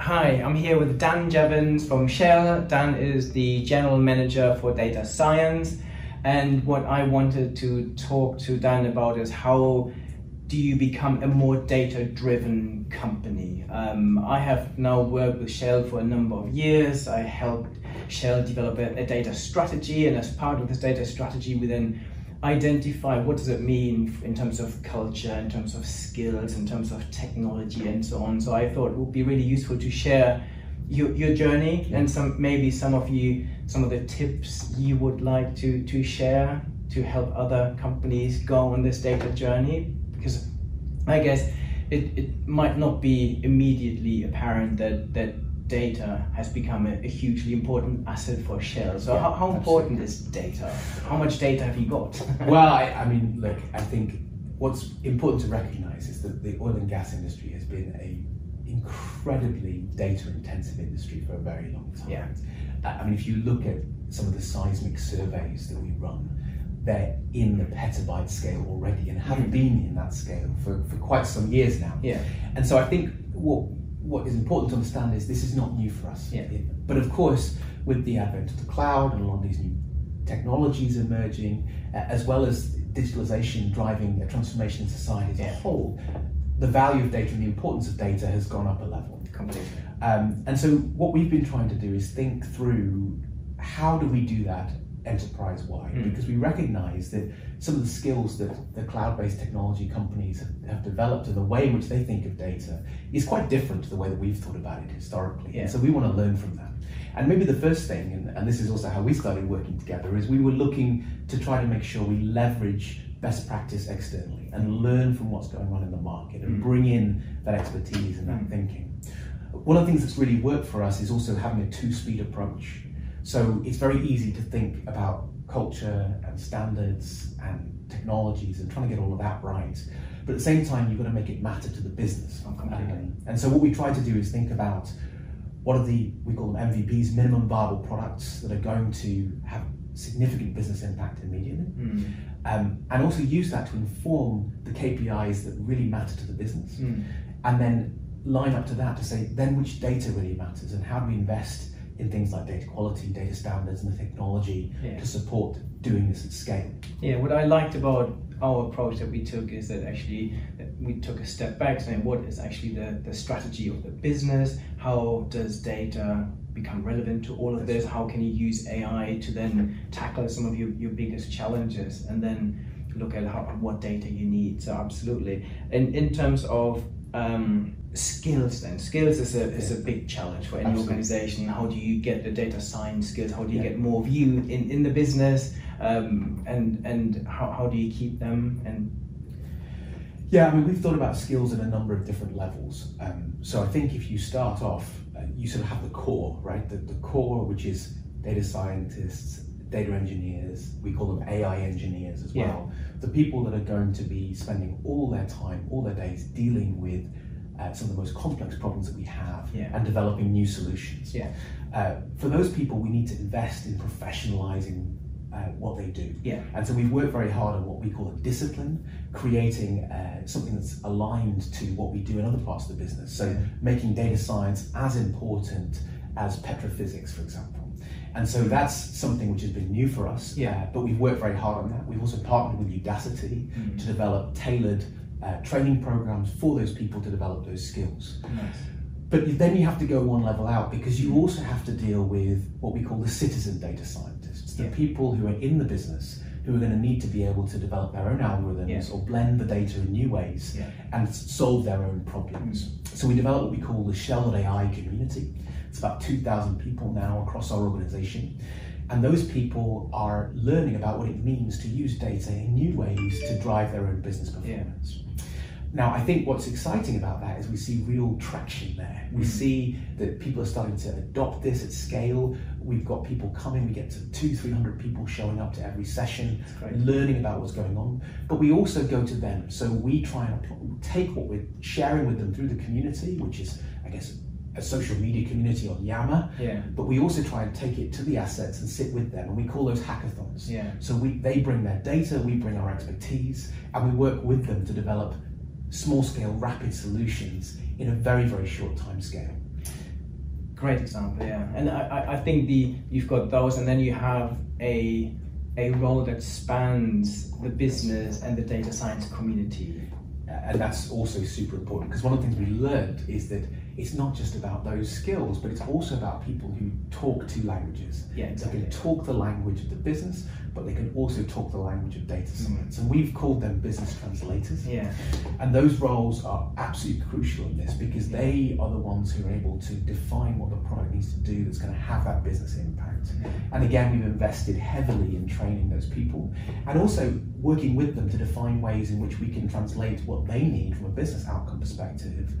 Hi, I'm here with Dan Jeavons from Shell. Dan is the General Manager for Data Science. And what I wanted to talk to Dan about is how do you become a more data driven company? Um, I have now worked with Shell for a number of years. I helped Shell develop a, a, data strategy, and as part of this data strategy, we then identify what does it mean in terms of culture, in terms of skills, in terms of technology, and so on. So I thought it would be really useful to share your, your journey and some maybe some of you some of the tips you would like to to share to help other companies go on this data journey because I guess it, it might not be immediately apparent that, that data has become a, a hugely important asset for Shell. So yeah, how, how important is data? How much data have you got? well, I, I mean, look, I think what's important to recognize is that the oil and gas industry has been a incredibly data intensive industry for a very long time. Yeah. I mean, if you look at some of the seismic surveys that we run, they're in the petabyte scale already and have mm. been in that scale for, for quite some years now. Yeah. And so I think what what is important to understand is this is not new for us. Yeah. But of course, with the advent of the cloud and a lot of these new technologies emerging, uh, as well as digitalization driving a transformation in society as yeah. a whole, the value of data and the importance of data has gone up a level. Completely. Um, and so what we've been trying to do is think through how do we do that enterprise wide mm. because we recognize that some of the skills that the cloud based technology companies have, developed and the way in which they think of data is quite different to the way that we've thought about it historically. Yeah. And so we want to learn from that. And maybe the first thing, and, and this is also how we started working together, is we were looking to try to make sure we leverage best practice externally and learn from what's going on in the market and mm. bring in that expertise and that mm. thinking. One of the things that's really worked for us is also having a two speed approach. So it's very easy to think about culture and standards and technologies and trying to get all of that right. But at the same time, you've got to make it matter to the business. Um, and so what we try to do is think about what are the, we call them MVPs, minimum viable products that are going to have significant business impact immediately. Mm. Um, and also use that to inform the KPIs that really matter to the business. Mm. And then line up to that to say, then which data really matters and how do we invest in things like data quality, data standards, and the technology yeah. to support doing this at scale. Yeah, what I liked about our approach that we took is that actually we took a step back saying what is actually the, the strategy of the business, how does data become relevant to all of this, how can you use AI to then tackle some of your, your biggest challenges and then look at how, what data you need. So absolutely. And in terms of um, skills then. Skills is a, is a big challenge for any Absolutely. organization. How do you get the data science skills? How do you yeah. get more of you in, in the business? Um, and and how, how do you keep them? And yeah i mean we've thought about skills at a number of different levels. Um, so i think if you start off uh, you sort of have the core right? The, the core which is data scientists data engineers we call them ai engineers as well yeah. the people that are going to be spending all their time all their days dealing with uh, some of the most complex problems that we have yeah. and developing new solutions. Yeah. Uh, for those people, we need to invest in professionalizing uh, what they do. Yeah. And so we've worked very hard on what we call a discipline, creating uh, something that's aligned to what we do in other parts of the business. So yeah. making data science as important as petrophysics, for example. And so that's something which has been new for us. Yeah. Uh, but we've worked very hard on that. We've also partnered with Udacity mm-hmm. to develop tailored uh, training programs for those people to develop those skills. Nice. But then you have to go one level out because you also have to deal with what we call the citizen data scientists, the yeah. people who are in the business who are going to need to be able to develop their own algorithms yeah. or blend the data in new ways yeah. and solve their own problems. Mm. So we developed what we call the Shell.ai community. It's about 2,000 people now across our organization. And those people are learning about what it means to use data in new ways to drive their own business performance. Yeah. Now, I think what's exciting about that is we see real traction there. We mm. see that people are starting to adopt this at scale. We've got people coming, we get to two, 300 people showing up to every session, learning about what's going on. But we also go to them. So we try and take what we're sharing with them through the community, which is, I guess, a social media community on Yammer. Yeah. But we also try and take it to the assets and sit with them, and we call those hackathons. Yeah. So we they bring their data, we bring our expertise, and we work with them to develop small scale, rapid solutions in a very, very short time scale. Great example, yeah. And I, I think the you've got those, and then you have a a role that spans the business and the data science community. And that's also super important because one of the things we learned is that it's not just about those skills, but it's also about people who talk two languages. Yeah, exactly. They can talk the language of the business, but they can also talk the language of data science. Mm. And we've called them business translators. Yeah. And those roles are absolutely crucial in this because yeah. they are the ones who are able to define what the product needs to do that's going to have that business impact. Mm. And again, we've invested heavily in training those people and also working with them to define ways in which we can translate what they need from a business outcome perspective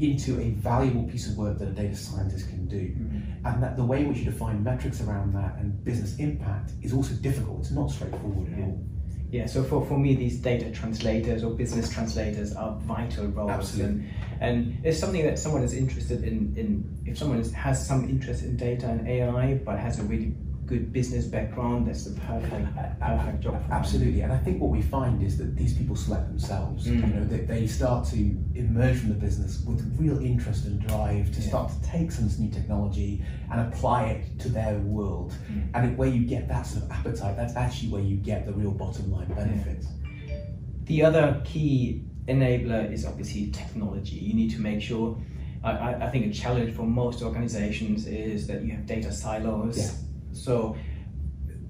into a valuable piece of work that a data scientist can do. Mm-hmm. And that the way in which you define metrics around that and business impact is also difficult. It's not straightforward yeah. at all. Yeah, so for, for me, these data translators or business translators are vital roles. Absolutely. And, and it's something that someone is interested in, in if someone is, has some interest in data and AI, but has a really good business background, that's the perfect, perfect job. Absolutely, and I think what we find is that these people select themselves. Mm. You know, they, they start to emerge from the business with real interest and drive to yeah. start to take some of this new technology and apply it to their world. Mm. And where you get that sort of appetite, that's actually where you get the real bottom line benefits. Yeah. The other key enabler is obviously technology. You need to make sure. I, I think a challenge for most organizations is that you have data silos. Yeah so,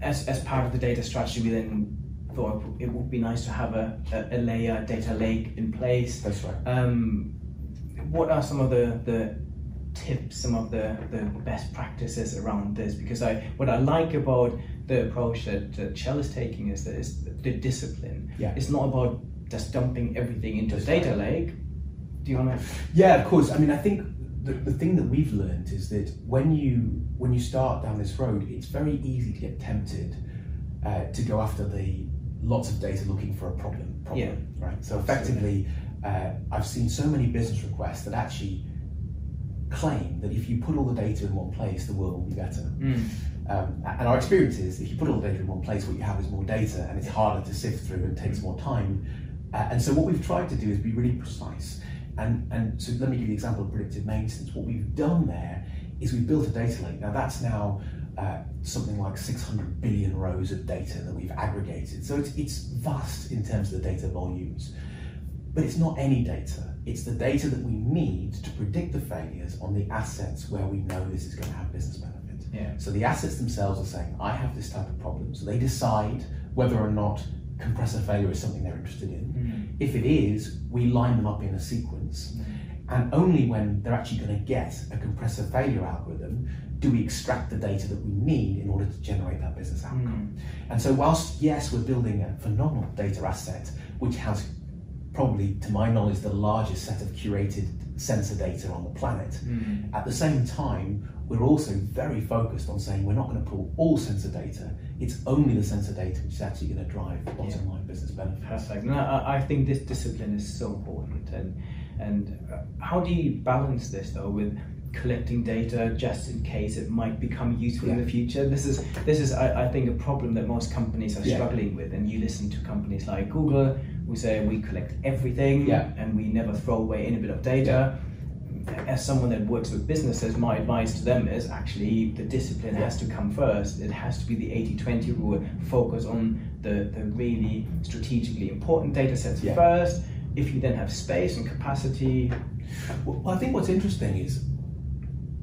as, as part of the data strategy, we then thought it would be nice to have a, a, a layer data lake in place. That's right. Um, what are some of the, the tips, some of the, the best practices around this? Because I what I like about the approach that, that Shell is taking is that it's the discipline. Yeah. It's not about just dumping everything into That's a data right. lake. Do you want to? Yeah, of course. I mean, I think the, the thing that we've learned is that when you when you start down this road, it's very easy to get tempted uh, to go after the lots of data looking for a problem. problem yeah. Right. So effectively, uh, I've seen so many business requests that actually claim that if you put all the data in one place, the world will be better. Mm. Um, and our experience is if you put all the data in one place, what you have is more data, and it's harder to sift through and takes more time. Uh, and so what we've tried to do is be really precise. And, and so let me give you an example of predictive maintenance. What we've done there is we've built a data lake. Now that's now uh, something like 600 billion rows of data that we've aggregated. So it's, it's vast in terms of the data volumes. But it's not any data. It's the data that we need to predict the failures on the assets where we know this is going to have business benefit. Yeah. So the assets themselves are saying, I have this type of problem. So they decide whether or not compressor failure is something they're interested in. Mm. If it is, we line them up in a sequence. Mm. And only when they're actually going to get a compressor failure algorithm do we extract the data that we need in order to generate that business outcome. Mm. And so, whilst yes, we're building a phenomenal data asset, which has probably, to my knowledge, the largest set of curated sensor data on the planet, mm. at the same time, we're also very focused on saying we're not going to pull all sensor data. It's only the sensor data which is actually going to drive bottom yeah. line business benefits. Perfect. No, I think this discipline is so important. And and uh, how do you balance this though with collecting data just in case it might become useful yeah. in the future? This is this is I, I, think a problem that most companies are yeah. struggling with. And you listen to companies like Google who say we collect everything yeah. and we never throw away any bit of data as someone that works with businesses, my advice to them is actually the discipline has to come first. It has to be the 80 20 rule. Focus on the, the really strategically important data sets yeah. first. If you then have space and capacity. Well, I think what's interesting is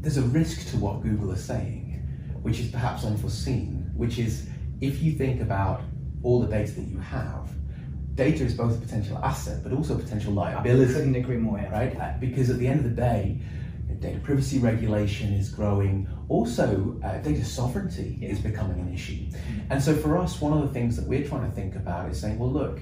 there's a risk to what Google is saying, which is perhaps unforeseen, which is if you think about all the data that you have, data is both a potential asset but also a potential liability. I couldn't agree more. Yeah. Right? Uh, because at the end of the day, data privacy regulation is growing. Also, uh, data sovereignty yeah. is becoming an issue. Mm-hmm. And so, for us, one of the things that we're trying to think about is saying, well, look,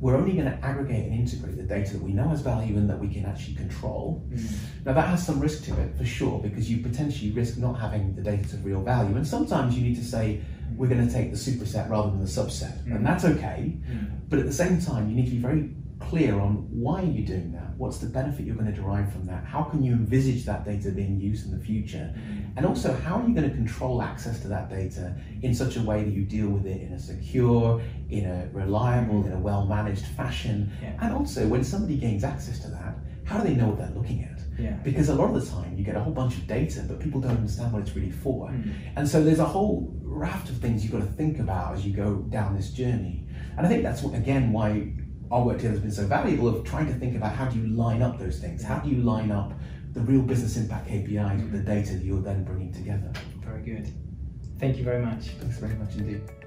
we're only going to aggregate and integrate the data that we know has value and that we can actually control. Mm. Now, that has some risk to it for sure, because you potentially risk not having the data of real value. And sometimes you need to say, we're going to take the superset rather than the subset. Mm. And that's okay. Mm. But at the same time, you need to be very clear on why are you doing that? What's the benefit you're going to derive from that? How can you envisage that data being used in the future? Mm. And also, how are you going to control access to that data in such a way that you deal with it in a secure, in a reliable, in a well managed fashion? Yeah. And also, when somebody gains access to that, how do they know what they're looking at? Yeah. Because a lot of the time you get a whole bunch of data, but people don't understand what it's really for. Mm. And so there's a whole raft of things you've got to think about as you go down this journey. And I think that's again why our work together has been so valuable of trying to think about how do you line up those things? How do you line up the real business impact KPIs with the data that you're then bringing together? Very good. Thank you very much. Thanks very much indeed.